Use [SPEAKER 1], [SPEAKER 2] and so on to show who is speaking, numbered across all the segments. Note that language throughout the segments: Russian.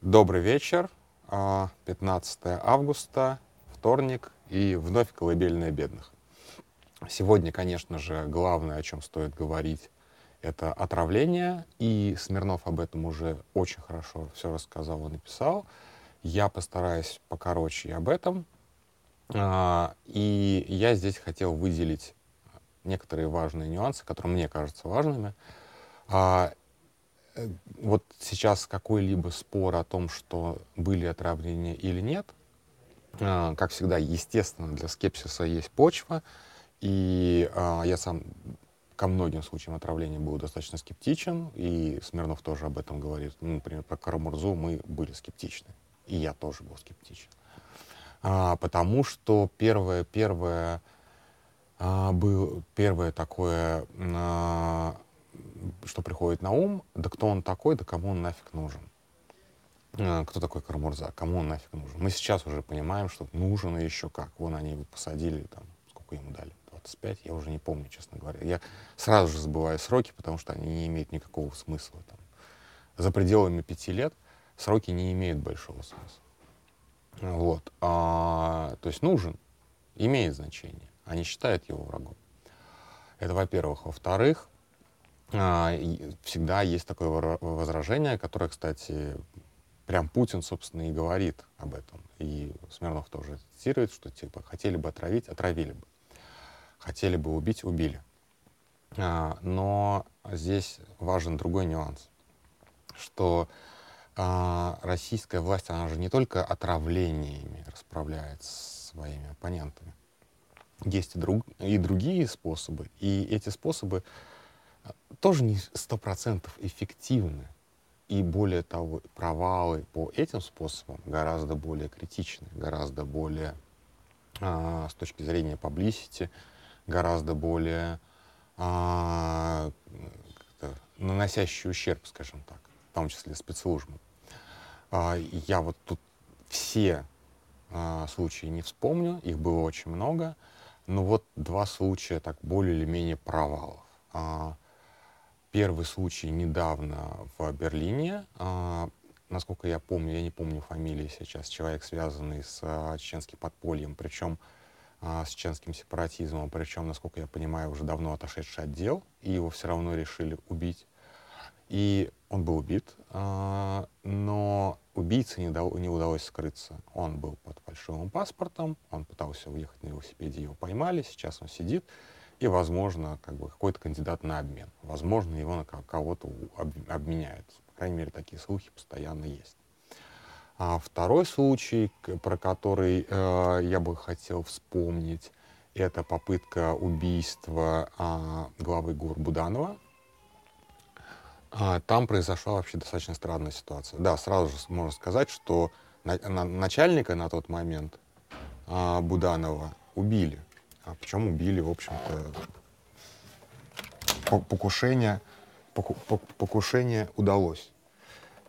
[SPEAKER 1] Добрый вечер, 15 а, августа, вторник и вновь колыбельная бедных. Сегодня, конечно же, главное, о чем стоит говорить, это отравление, и Смирнов об этом уже очень хорошо все рассказал и написал. Я постараюсь покороче об этом. А, и я здесь хотел выделить некоторые важные нюансы, которые мне кажутся важными. Э, вот сейчас какой-либо спор о том, что были отравления или нет, а, как всегда, естественно, для скепсиса есть почва, и а, я сам ко многим случаям отравления был достаточно скептичен, и Смирнов тоже об этом говорит. Ну, например, про Карамурзу мы были скептичны, и я тоже был скептичен. А, потому что первое, первое, а, был, первое такое а, что приходит на ум, да кто он такой, да кому он нафиг нужен. А, кто такой Карамурза, кому он нафиг нужен. Мы сейчас уже понимаем, что нужен и еще как. Вон они его посадили, там, сколько ему дали, 25, я уже не помню, честно говоря. Я сразу же забываю сроки, потому что они не имеют никакого смысла. Там. За пределами пяти лет сроки не имеют большого смысла. Вот. А, то есть нужен, имеет значение, они считают его врагом. Это во-первых. Во-вторых, всегда есть такое возражение, которое, кстати, прям Путин, собственно, и говорит об этом. И Смирнов тоже цитирует, что типа хотели бы отравить, отравили бы. Хотели бы убить, убили. А, но здесь важен другой нюанс, что а, российская власть, она же не только отравлениями расправляет с своими оппонентами. Есть и, друг, и другие способы, и эти способы тоже не сто процентов эффективны. И более того, провалы по этим способам гораздо более критичны, гораздо более а, с точки зрения publicity, гораздо более а, наносящий ущерб, скажем так, в том числе спецслужбам. А, я вот тут все а, случаи не вспомню, их было очень много, но вот два случая так более или менее провалов. А, Первый случай недавно в Берлине. А, насколько я помню, я не помню фамилии сейчас, человек, связанный с а, чеченским подпольем, причем а, с чеченским сепаратизмом, причем, насколько я понимаю, уже давно отошедший отдел, и его все равно решили убить. И он был убит, а, но убийце не, дал, не удалось скрыться. Он был под фальшивым паспортом, он пытался уехать на велосипеде, его поймали, сейчас он сидит и, возможно, как бы какой-то кандидат на обмен. Возможно, его на кого-то обменяют. По крайней мере, такие слухи постоянно есть. А второй случай, про который э, я бы хотел вспомнить, это попытка убийства э, главы ГУР Буданова. А, там произошла вообще достаточно странная ситуация. Да, сразу же можно сказать, что на, на, начальника на тот момент э, Буданова убили. А причем убили, в общем-то, покушение, покушение удалось.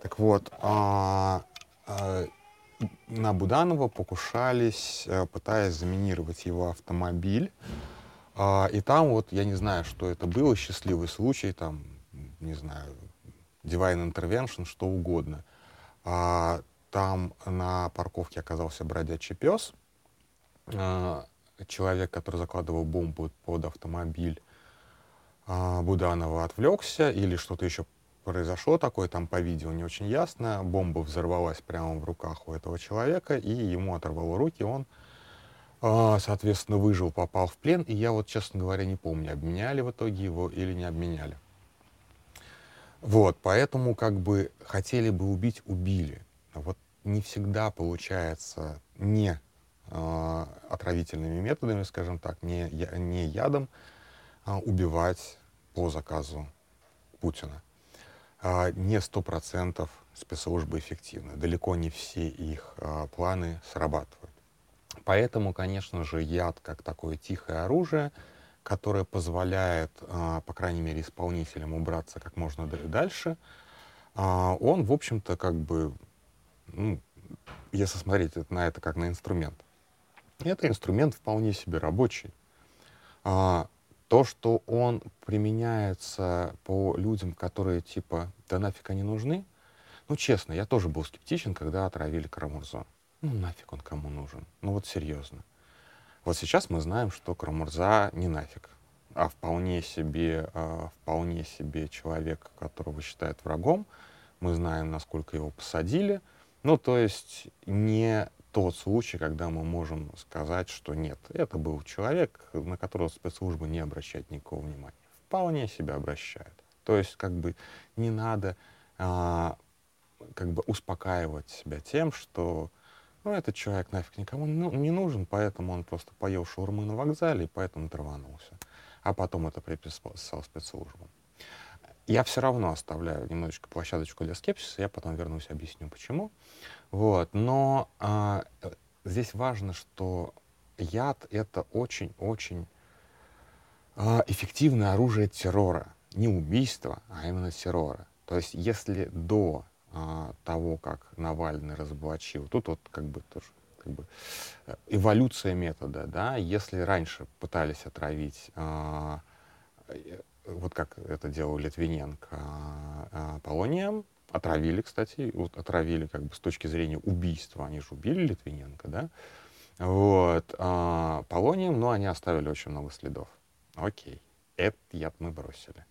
[SPEAKER 1] Так вот, а, а, на Буданова покушались, э, пытаясь заминировать его автомобиль. А, и там вот, я не знаю, что это было, счастливый случай, там, не знаю, divine intervention, что угодно. А, там на парковке оказался бродячий пес. А, человек, который закладывал бомбу под автомобиль а, Буданова, отвлекся или что-то еще произошло такое, там по видео не очень ясно. Бомба взорвалась прямо в руках у этого человека, и ему оторвало руки, он, а, соответственно, выжил, попал в плен. И я вот, честно говоря, не помню, обменяли в итоге его или не обменяли. Вот, поэтому как бы хотели бы убить, убили. Вот не всегда получается не отравительными методами, скажем так, не, не ядом, а убивать по заказу Путина. А не сто процентов спецслужбы эффективны. Далеко не все их а, планы срабатывают. Поэтому, конечно же, яд как такое тихое оружие, которое позволяет, а, по крайней мере, исполнителям убраться как можно дальше, а, он, в общем-то, как бы, ну, если смотреть на это как на инструмент, это инструмент вполне себе рабочий. А, то, что он применяется по людям, которые типа, да нафиг они нужны, Ну, честно, я тоже был скептичен, когда отравили Карамурзу. Ну, нафиг он кому нужен? Ну, вот серьезно. Вот сейчас мы знаем, что Карамурза не нафиг, а вполне себе, а, вполне себе человек, которого считают врагом. Мы знаем, насколько его посадили. Ну, то есть не тот случай, когда мы можем сказать, что нет, это был человек, на которого спецслужбы не обращают никакого внимания. Вполне себя обращают. То есть как бы не надо а, как бы успокаивать себя тем, что ну, этот человек нафиг никому не нужен, поэтому он просто поел шаурмы на вокзале и поэтому траванулся. А потом это приписал спецслужбам. Я все равно оставляю немножечко площадочку для скепсиса, я потом вернусь, объясню почему. Вот. Но а, здесь важно, что яд — это очень-очень а, эффективное оружие террора. Не убийства, а именно террора. То есть если до а, того, как Навальный разоблачил. Тут вот как бы тоже как бы, э, эволюция метода, да, если раньше пытались отравить, а, вот как это делал Литвиненко, а, полонием, отравили, кстати, вот, отравили как бы с точки зрения убийства, они же убили Литвиненко, да, вот, а, полонием, но они оставили очень много следов. Окей, это яд мы бросили.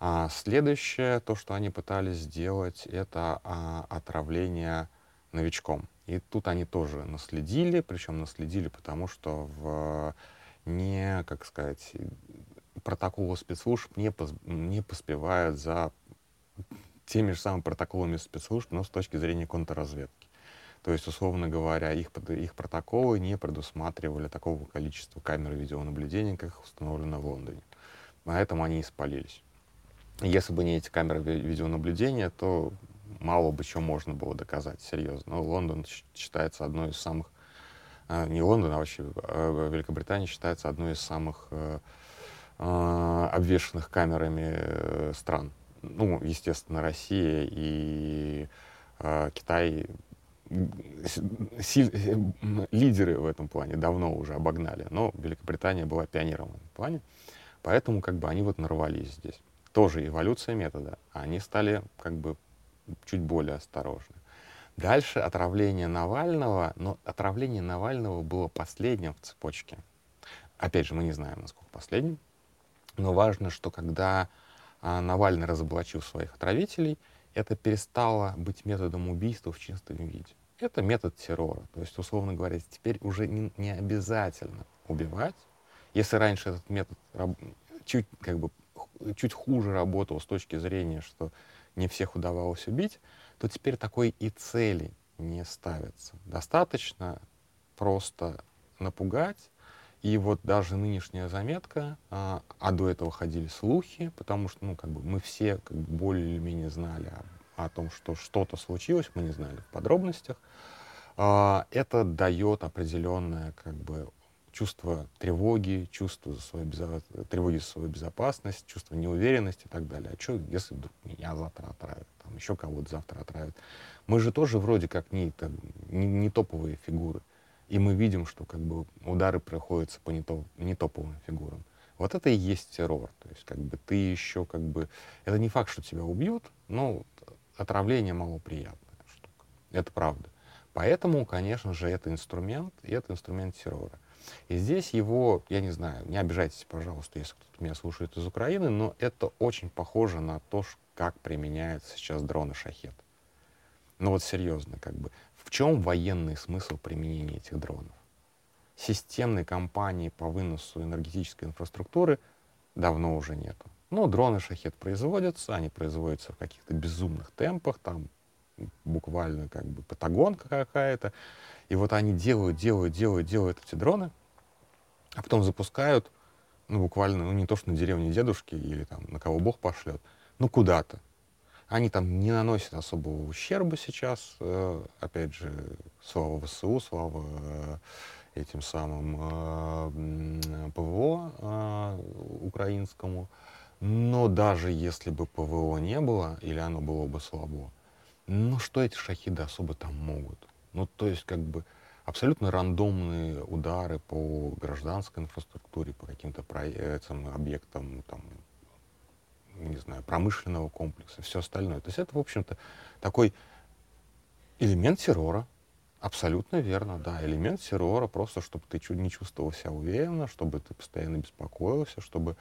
[SPEAKER 1] А следующее, то, что они пытались сделать, это а, отравление новичком. И тут они тоже наследили, причем наследили, потому что в не, как сказать, протоколы спецслужб не, пос, не поспевают за теми же самыми протоколами спецслужб, но с точки зрения контрразведки. То есть, условно говоря, их, их протоколы не предусматривали такого количества камер видеонаблюдения, как установлено в Лондоне. На этом они и спалились. Если бы не эти камеры видеонаблюдения, то мало бы чего можно было доказать, серьезно. Но Лондон считается одной из самых, а, не Лондон, а вообще а, Великобритания считается одной из самых э, а, обвешенных камерами э, стран. Ну, естественно, Россия и Китай лидеры в этом плане давно уже обогнали, но Великобритания была пионером в этом плане, поэтому как бы они вот нарвались здесь тоже эволюция метода, они стали как бы чуть более осторожны. Дальше отравление Навального, но отравление Навального было последним в цепочке. Опять же, мы не знаем, насколько последним, но важно, что когда а, Навальный разоблачил своих отравителей, это перестало быть методом убийства в чистом виде. Это метод террора. То есть, условно говоря, теперь уже не, не обязательно убивать. Если раньше этот метод чуть как бы чуть хуже работал с точки зрения, что не всех удавалось убить, то теперь такой и цели не ставятся. Достаточно просто напугать, и вот даже нынешняя заметка, а, а до этого ходили слухи, потому что, ну, как бы мы все как бы более или менее знали о, о том, что что-то случилось, мы не знали в подробностях. А, это дает определенное как бы чувство тревоги, чувство за свою безо... тревоги за свою безопасность, чувство неуверенности и так далее. А что, если вдруг меня завтра отравят, там еще кого-то завтра отравят? Мы же тоже вроде как не, там, не, не топовые фигуры. И мы видим, что как бы удары приходятся по не топовым фигурам. Вот это и есть террор. То есть как бы ты еще как бы... Это не факт, что тебя убьют, но отравление малоприятная штука. Это правда. Поэтому, конечно же, это инструмент, и это инструмент террора. И здесь его, я не знаю, не обижайтесь, пожалуйста, если кто-то меня слушает из Украины, но это очень похоже на то, как применяются сейчас дроны «Шахет». Ну вот серьезно, как бы, в чем военный смысл применения этих дронов? Системной кампании по выносу энергетической инфраструктуры давно уже нету. Ну, дроны «Шахет» производятся, они производятся в каких-то безумных темпах, там буквально как бы патагонка какая-то. И вот они делают, делают, делают, делают эти дроны, а потом запускают, ну, буквально, ну, не то, что на деревне дедушки или там на кого Бог пошлет, ну, куда-то. Они там не наносят особого ущерба сейчас, э, опять же, слава ВСУ, слава э, этим самым э, ПВО украинскому. Но даже если бы ПВО не было, или оно было бы слабо, ну что эти шахиды особо там могут? Ну то есть как бы абсолютно рандомные удары по гражданской инфраструктуре, по каким-то проектам, объектам там, не знаю, промышленного комплекса, все остальное. То есть это, в общем-то, такой элемент террора, Абсолютно верно, да. Элемент террора, просто чтобы ты не чувствовал себя уверенно, чтобы ты постоянно беспокоился, чтобы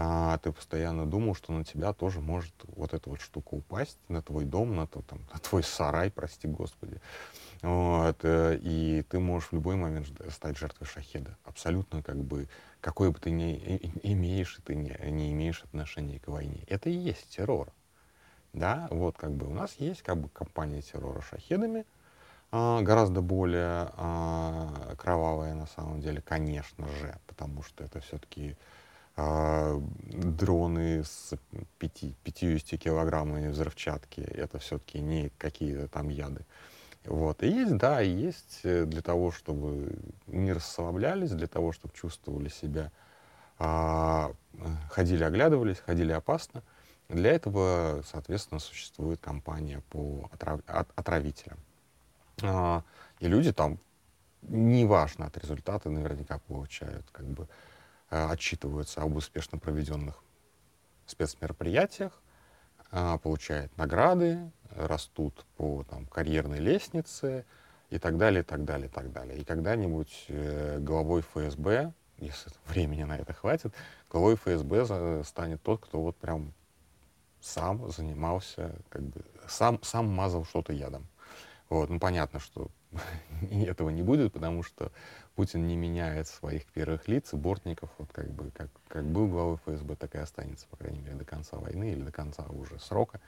[SPEAKER 1] а, ты постоянно думал, что на тебя тоже может вот эта вот штука упасть, на твой дом, на, то, там, на твой сарай, прости господи. Вот, э, и ты можешь в любой момент стать жертвой шахеда. Абсолютно как бы, какой бы ты ни имеешь, ты не, не имеешь отношения к войне. Это и есть террор. Да, вот как бы у нас есть как бы компания террора шахедами, а, гораздо более а, кровавая на самом деле, конечно же, потому что это все-таки а, дроны с 5, 50 килограммами взрывчатки, это все-таки не какие-то там яды. Вот. И есть, да, и есть э, для того, чтобы не расслаблялись, для того, чтобы чувствовали себя, а, ходили, оглядывались, ходили опасно. Для этого, соответственно, существует компания по отрав... отравителям. А, и люди там, неважно от результата, наверняка получают, как бы отчитываются об успешно проведенных спецмероприятиях, а, получают награды, растут по там, карьерной лестнице и так далее, и так далее, и так далее. И когда-нибудь э, главой ФСБ, если времени на это хватит, главой ФСБ станет тот, кто вот прям сам занимался, как бы, сам, сам мазал что-то ядом. Вот, ну, понятно, что этого не будет, потому что Путин не меняет своих первых лиц и бортников, вот как бы, как, как был главой ФСБ, так и останется, по крайней мере, до конца войны или до конца уже срока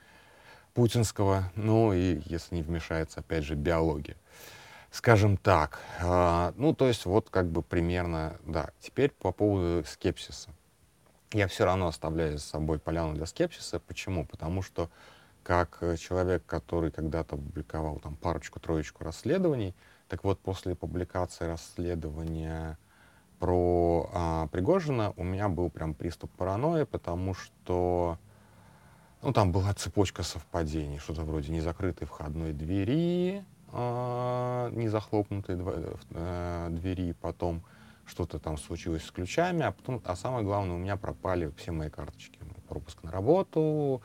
[SPEAKER 1] путинского, ну и если не вмешается, опять же, биология. Скажем так, э, ну, то есть вот как бы примерно, да. Теперь по поводу скепсиса. Я все равно оставляю за собой поляну для скепсиса. Почему? Потому что как э, человек, который когда-то публиковал там парочку-троечку расследований, так вот после публикации расследования про а, Пригожина у меня был прям приступ паранойи, потому что ну, там была цепочка совпадений, что-то вроде незакрытой входной двери, а, незахлопнутой а, двери, потом что-то там случилось с ключами, а потом, а самое главное, у меня пропали все мои карточки. Пропуск на работу,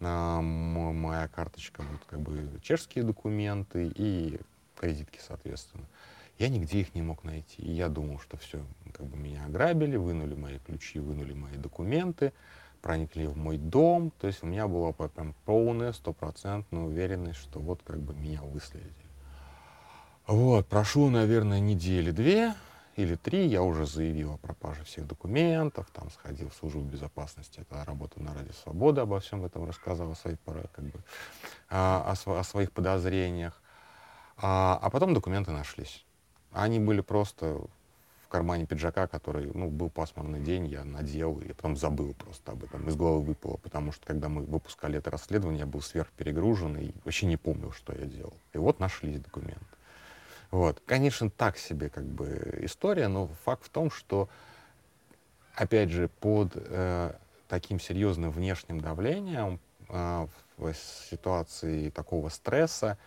[SPEAKER 1] моя карточка, вот как бы чешские документы и кредитки, соответственно. Я нигде их не мог найти. И я думал, что все, как бы меня ограбили, вынули мои ключи, вынули мои документы, проникли в мой дом. То есть у меня была прям полная, стопроцентная уверенность, что вот как бы меня выследили. Вот, прошло, наверное, недели две, или три я уже заявил о пропаже всех документов, там сходил в службу безопасности, это работа на Ради Свободы, обо всем этом рассказал, о как бы, о, о своих подозрениях. А, а потом документы нашлись. Они были просто в кармане пиджака, который, ну, был пасмурный день, я надел, и потом забыл просто об этом, из головы выпало, потому что, когда мы выпускали это расследование, я был сверхперегружен и вообще не помнил, что я делал. И вот нашлись документы. Вот. Конечно, так себе как бы история, но факт в том, что, опять же, под э, таким серьезным внешним давлением э, в ситуации такого стресса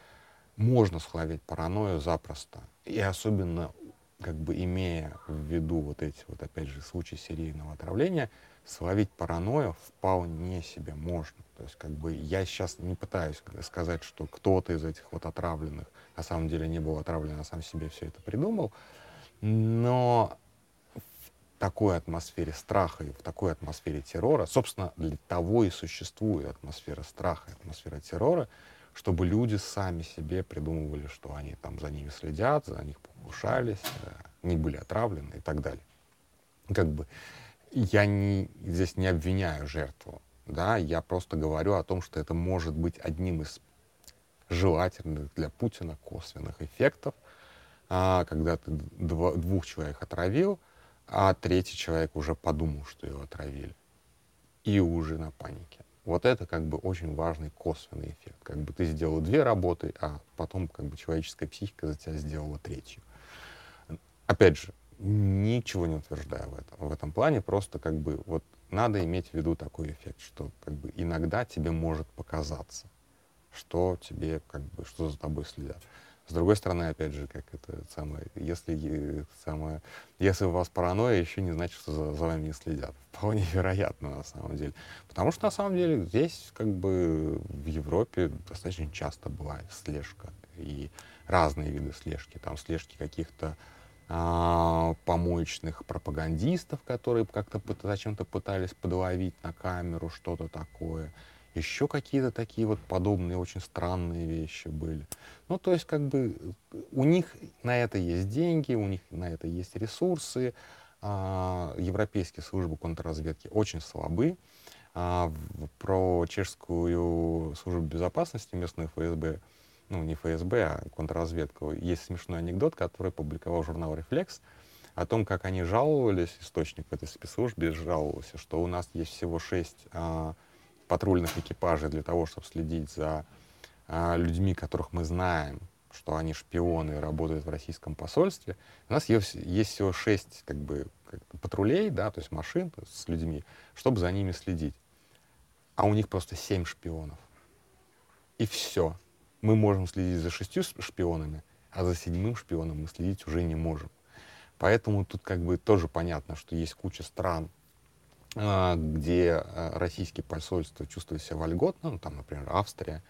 [SPEAKER 1] можно словить паранойю запросто. И особенно как бы имея в виду вот эти вот, опять же, случаи серийного отравления, словить паранойю вполне себе можно. То есть как бы я сейчас не пытаюсь сказать, что кто-то из этих вот отравленных на самом деле не был отравлен, а сам себе все это придумал, но в такой атмосфере страха и в такой атмосфере террора, собственно, для того и существует атмосфера страха атмосфера террора, чтобы люди сами себе придумывали, что они там за ними следят, за них покушались, они были отравлены и так далее. Как бы я не, здесь не обвиняю жертву, да, я просто говорю о том, что это может быть одним из желательных для Путина косвенных эффектов, а, когда ты дво, двух человек отравил, а третий человек уже подумал, что его отравили, и уже на панике. Вот это как бы очень важный косвенный эффект. Как бы ты сделал две работы, а потом как бы человеческая психика за тебя сделала третью. Опять же, ничего не утверждаю в этом, в этом плане, просто как бы вот надо иметь в виду такой эффект, что как бы иногда тебе может показаться, что тебе как бы, что за тобой следят. С другой стороны, опять же, как это самое, если, самое, если у вас паранойя, еще не значит, что за, за вами не следят. Вполне вероятно, на самом деле. Потому что, на самом деле, здесь, как бы, в Европе достаточно часто бывает слежка. И разные виды слежки. Там слежки каких-то а, помоечных пропагандистов, которые как-то зачем-то пытались подловить на камеру что-то такое еще какие-то такие вот подобные очень странные вещи были. Ну, то есть, как бы, у них на это есть деньги, у них на это есть ресурсы. А, европейские службы контрразведки очень слабы. А, про чешскую службу безопасности местную ФСБ, ну, не ФСБ, а контрразведку, есть смешной анекдот, который публиковал журнал «Рефлекс», о том, как они жаловались, источник в этой спецслужбе жаловался, что у нас есть всего шесть а, патрульных экипажей для того, чтобы следить за а, людьми, которых мы знаем, что они шпионы и работают в российском посольстве. У нас есть, есть всего шесть как бы, патрулей, да, то есть машин с людьми, чтобы за ними следить. А у них просто семь шпионов. И все. Мы можем следить за шестью шпионами, а за седьмым шпионом мы следить уже не можем. Поэтому тут как бы тоже понятно, что есть куча стран, а, где а, российские посольства чувствуют себя вольготно, ну, там, например, Австрия,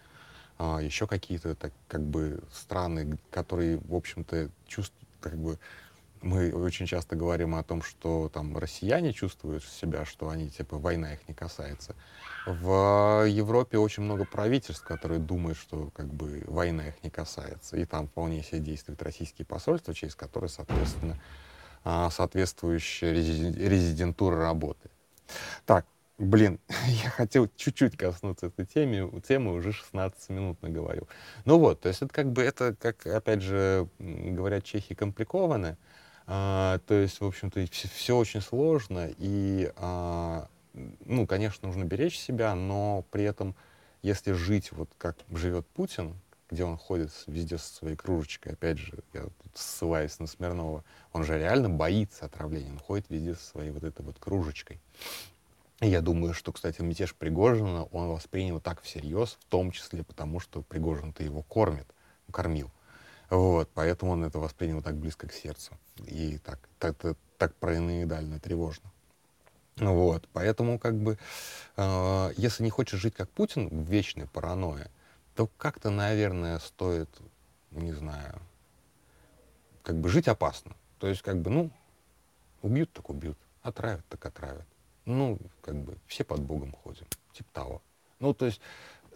[SPEAKER 1] а, еще какие-то так, как бы страны, которые, в общем-то, чувствуют, как бы, мы очень часто говорим о том, что там россияне чувствуют себя, что они, типа, война их не касается. В Европе очень много правительств, которые думают, что, как бы, война их не касается. И там вполне себе действуют российские посольства, через которые, соответственно, соответствующая резидентура работает. Так, блин, я хотел чуть-чуть коснуться этой темы, темы уже 16 минут наговорил. Ну вот, то есть это как бы, это, как, опять же, говорят чехи, компликовано. А, то есть, в общем-то, все, все очень сложно, и, а, ну, конечно, нужно беречь себя, но при этом, если жить вот как живет Путин, где он ходит везде со своей кружечкой, опять же, я тут ссылаюсь на Смирнова, он же реально боится отравления, он ходит везде со своей вот этой вот кружечкой. И я думаю, что, кстати, мятеж Пригожина он воспринял так всерьез, в том числе потому, что Пригожин-то его кормит, кормил. Вот, поэтому он это воспринял так близко к сердцу. И так, так, так, так параноидально тревожно. Вот, поэтому как бы, э, если не хочешь жить как Путин в вечной паранойе, то как-то, наверное, стоит, не знаю, как бы жить опасно. То есть, как бы, ну, убьют, так убьют, отравят, так отравят. Ну, как бы, все под Богом ходим, типа того. Ну, то есть,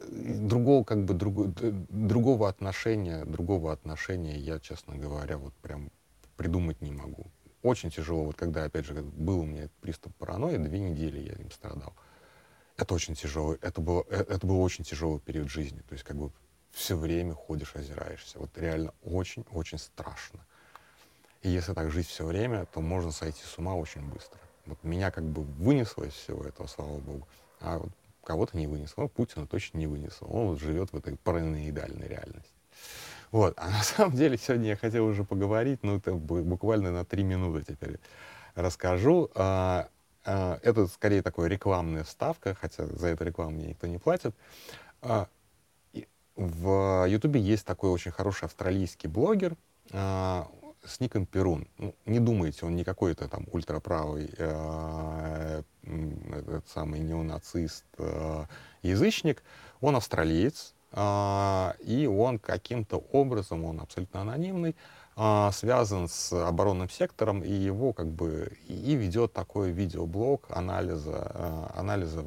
[SPEAKER 1] другого, как бы, другого, другого отношения, другого отношения я, честно говоря, вот прям придумать не могу. Очень тяжело, вот когда, опять же, был у меня приступ паранойи, две недели я им страдал это очень тяжело. Это было, э, это был очень тяжелый период жизни. То есть как бы все время ходишь, озираешься. Вот реально очень-очень страшно. И если так жить все время, то можно сойти с ума очень быстро. Вот меня как бы вынесло из всего этого, слава богу. А вот кого-то не вынесло. Ну, Путина точно не вынесло. Он вот живет в этой параноидальной реальности. Вот. А на самом деле сегодня я хотел уже поговорить, ну, это буквально на три минуты теперь расскажу. А, а, это скорее такая рекламная вставка, хотя за эту рекламу мне никто не платит. А, в Ютубе есть такой очень хороший австралийский блогер а, с ником Перун. Ну, не думайте, он не какой-то там ультраправый этот самый неонацист, язычник. Он австралиец, и он каким-то образом, он абсолютно анонимный, а, связан с оборонным сектором и его как бы и ведет такой видеоблог анализа а, анализа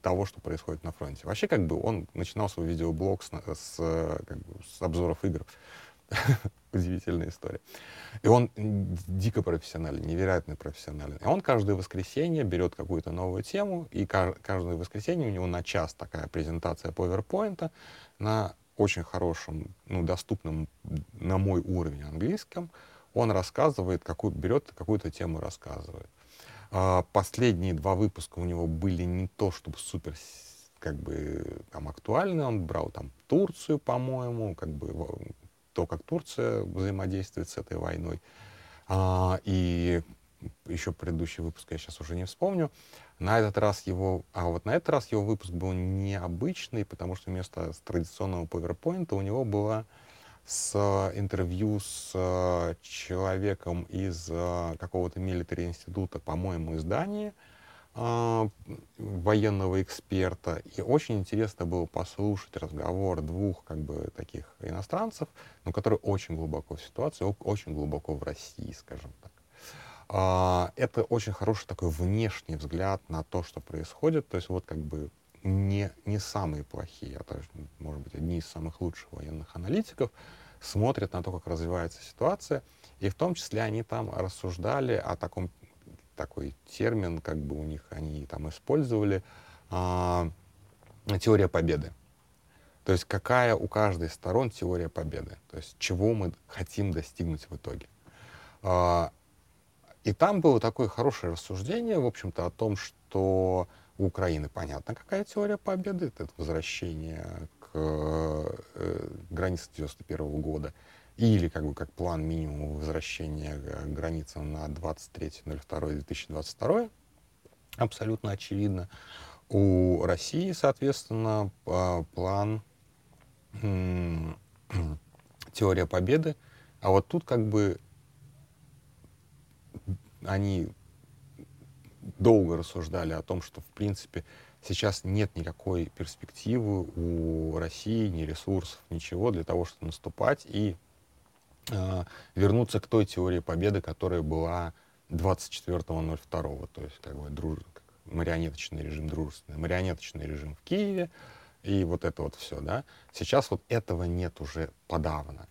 [SPEAKER 1] того, что происходит на фронте. Вообще как бы он начинал свой видеоблог с, с, как бы, с обзоров игр. Удивительная история. И он дико профессиональный, невероятно профессиональный. И он каждое воскресенье берет какую-то новую тему, и каждое воскресенье у него на час такая презентация PowerPoint на очень хорошем, ну, доступном на мой уровень английском, он рассказывает, какую, берет какую-то тему рассказывает. А, последние два выпуска у него были не то, чтобы супер как бы там актуальны. Он брал там Турцию, по-моему, как бы то, как Турция взаимодействует с этой войной. А, и еще предыдущий выпуск я сейчас уже не вспомню. На этот раз его, а вот на этот раз его выпуск был необычный, потому что вместо традиционного PowerPoint у него была с интервью с э, человеком из э, какого-то милитари института, по-моему, из Дании, э, военного эксперта. И очень интересно было послушать разговор двух как бы таких иностранцев, но которые очень глубоко в ситуации, очень глубоко в России, скажем так. А, это очень хороший такой внешний взгляд на то, что происходит. То есть вот как бы не, не самые плохие, а также, может быть, одни из самых лучших военных аналитиков смотрят на то, как развивается ситуация, и в том числе они там рассуждали о таком, такой термин, как бы у них они там использовали, а, теория победы. То есть какая у каждой сторон теория победы, то есть чего мы хотим достигнуть в итоге. А, и там было такое хорошее рассуждение, в общем-то, о том, что у Украины понятно, какая теория победы, это возвращение к э, границам 91 года, или как бы как план минимум возвращения к границам на 23.02.2022, абсолютно очевидно. У России, соответственно, план теория победы, а вот тут как бы они долго рассуждали о том, что, в принципе, сейчас нет никакой перспективы у России, ни ресурсов, ничего для того, чтобы наступать. И э, вернуться к той теории победы, которая была 24.02, то есть как бы друж... марионеточный режим дружественный, марионеточный режим в Киеве, и вот это вот все, да. Сейчас вот этого нет уже подавно.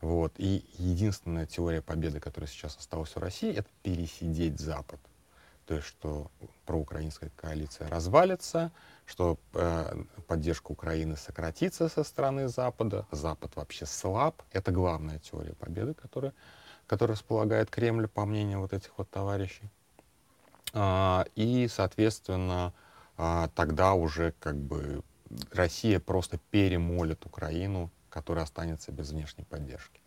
[SPEAKER 1] Вот. И единственная теория победы, которая сейчас осталась у России, это пересидеть Запад. То есть, что проукраинская коалиция развалится, что э, поддержка Украины сократится со стороны Запада, Запад вообще слаб. Это главная теория победы, которая, которая располагает Кремль, по мнению вот этих вот товарищей. А, и, соответственно, а, тогда уже как бы Россия просто перемолит Украину который останется без внешней поддержки.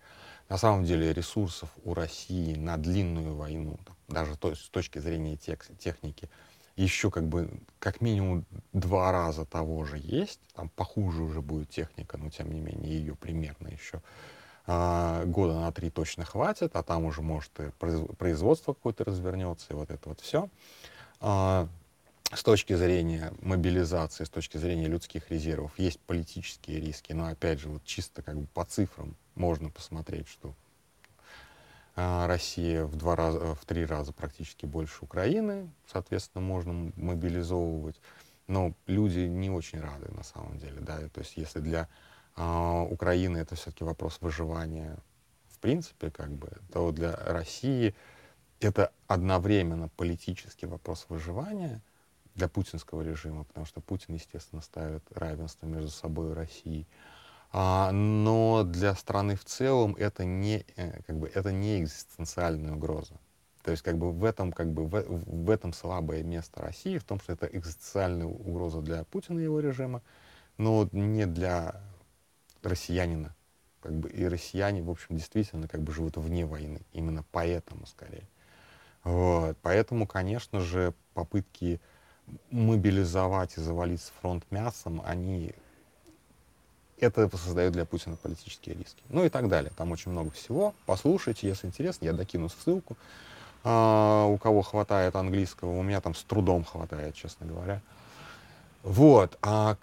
[SPEAKER 1] На самом деле ресурсов у России на длинную войну, даже то, с точки зрения тех, техники, еще как бы как минимум два раза того же есть. Там похуже уже будет техника, но тем не менее ее примерно еще а, года на три точно хватит, а там уже может и производство какое-то развернется, и вот это вот все. А, с точки зрения мобилизации, с точки зрения людских резервов, есть политические риски, но опять же, вот чисто как бы по цифрам можно посмотреть, что а, Россия в два раза, в три раза практически больше Украины, соответственно, можно мобилизовывать, но люди не очень рады на самом деле, да, то есть если для а, Украины это все-таки вопрос выживания в принципе, как бы, то для России это одновременно политический вопрос выживания — для путинского режима, потому что Путин, естественно, ставит равенство между собой и Россией. А, но для страны в целом это не, э, как бы, это не экзистенциальная угроза. То есть как бы в этом, как бы, в, в этом слабое место России, в том, что это экзистенциальная угроза для Путина и его режима, но не для россиянина. Как бы, и россияне, в общем, действительно как бы живут вне войны. Именно поэтому, скорее. Вот. Поэтому, конечно же, попытки мобилизовать и завалить фронт мясом, они это создает для Путина политические риски. Ну и так далее. Там очень много всего. Послушайте, если интересно, я докину ссылку. А, у кого хватает английского, у меня там с трудом хватает, честно говоря. Вот. А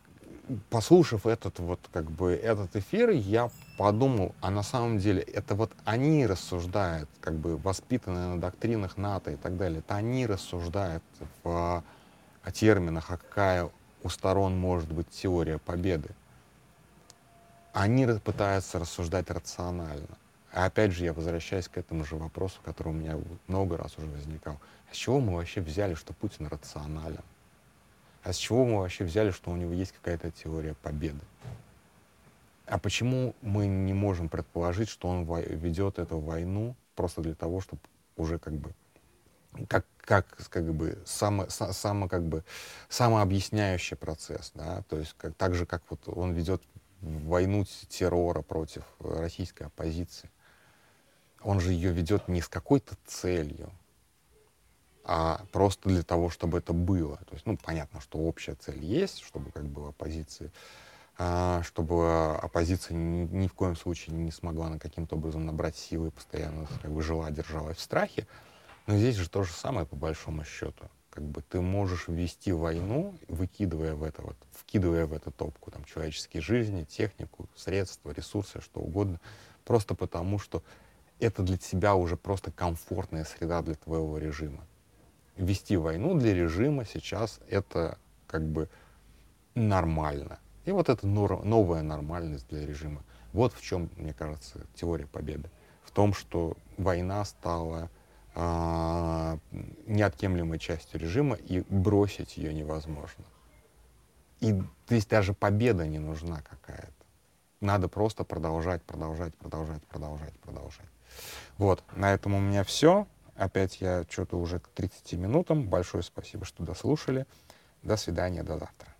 [SPEAKER 1] послушав этот вот как бы этот эфир, я подумал, а на самом деле это вот они рассуждают, как бы воспитанные на доктринах НАТО и так далее, это они рассуждают в о терминах, а какая у сторон может быть теория победы. Они пытаются рассуждать рационально. А опять же, я возвращаюсь к этому же вопросу, который у меня много раз уже возникал. А с чего мы вообще взяли, что Путин рационален? А с чего мы вообще взяли, что у него есть какая-то теория победы? А почему мы не можем предположить, что он ведет эту войну просто для того, чтобы уже как бы как, как, как бы, само, само, как бы, самообъясняющий процесс, да, то есть как, так же, как вот он ведет войну террора против российской оппозиции. Он же ее ведет не с какой-то целью, а просто для того, чтобы это было. То есть, ну, понятно, что общая цель есть, чтобы как бы оппозиции а, чтобы оппозиция ни, в коем случае не смогла на каким-то образом набрать силы и постоянно как бы жила, держалась в страхе. Но здесь же то же самое по большому счету. Как бы ты можешь ввести войну, выкидывая в это вот, вкидывая в эту топку там человеческие жизни, технику, средства, ресурсы, что угодно, просто потому что это для тебя уже просто комфортная среда для твоего режима. Вести войну для режима сейчас это как бы нормально. И вот это новая нормальность для режима. Вот в чем, мне кажется, теория победы. В том, что война стала э, неотъемлемой частью режима, и бросить ее невозможно. И здесь даже победа не нужна какая-то. Надо просто продолжать, продолжать, продолжать, продолжать, продолжать. Вот, на этом у меня все. Опять я что-то уже к 30 минутам. Большое спасибо, что дослушали. До свидания, до завтра.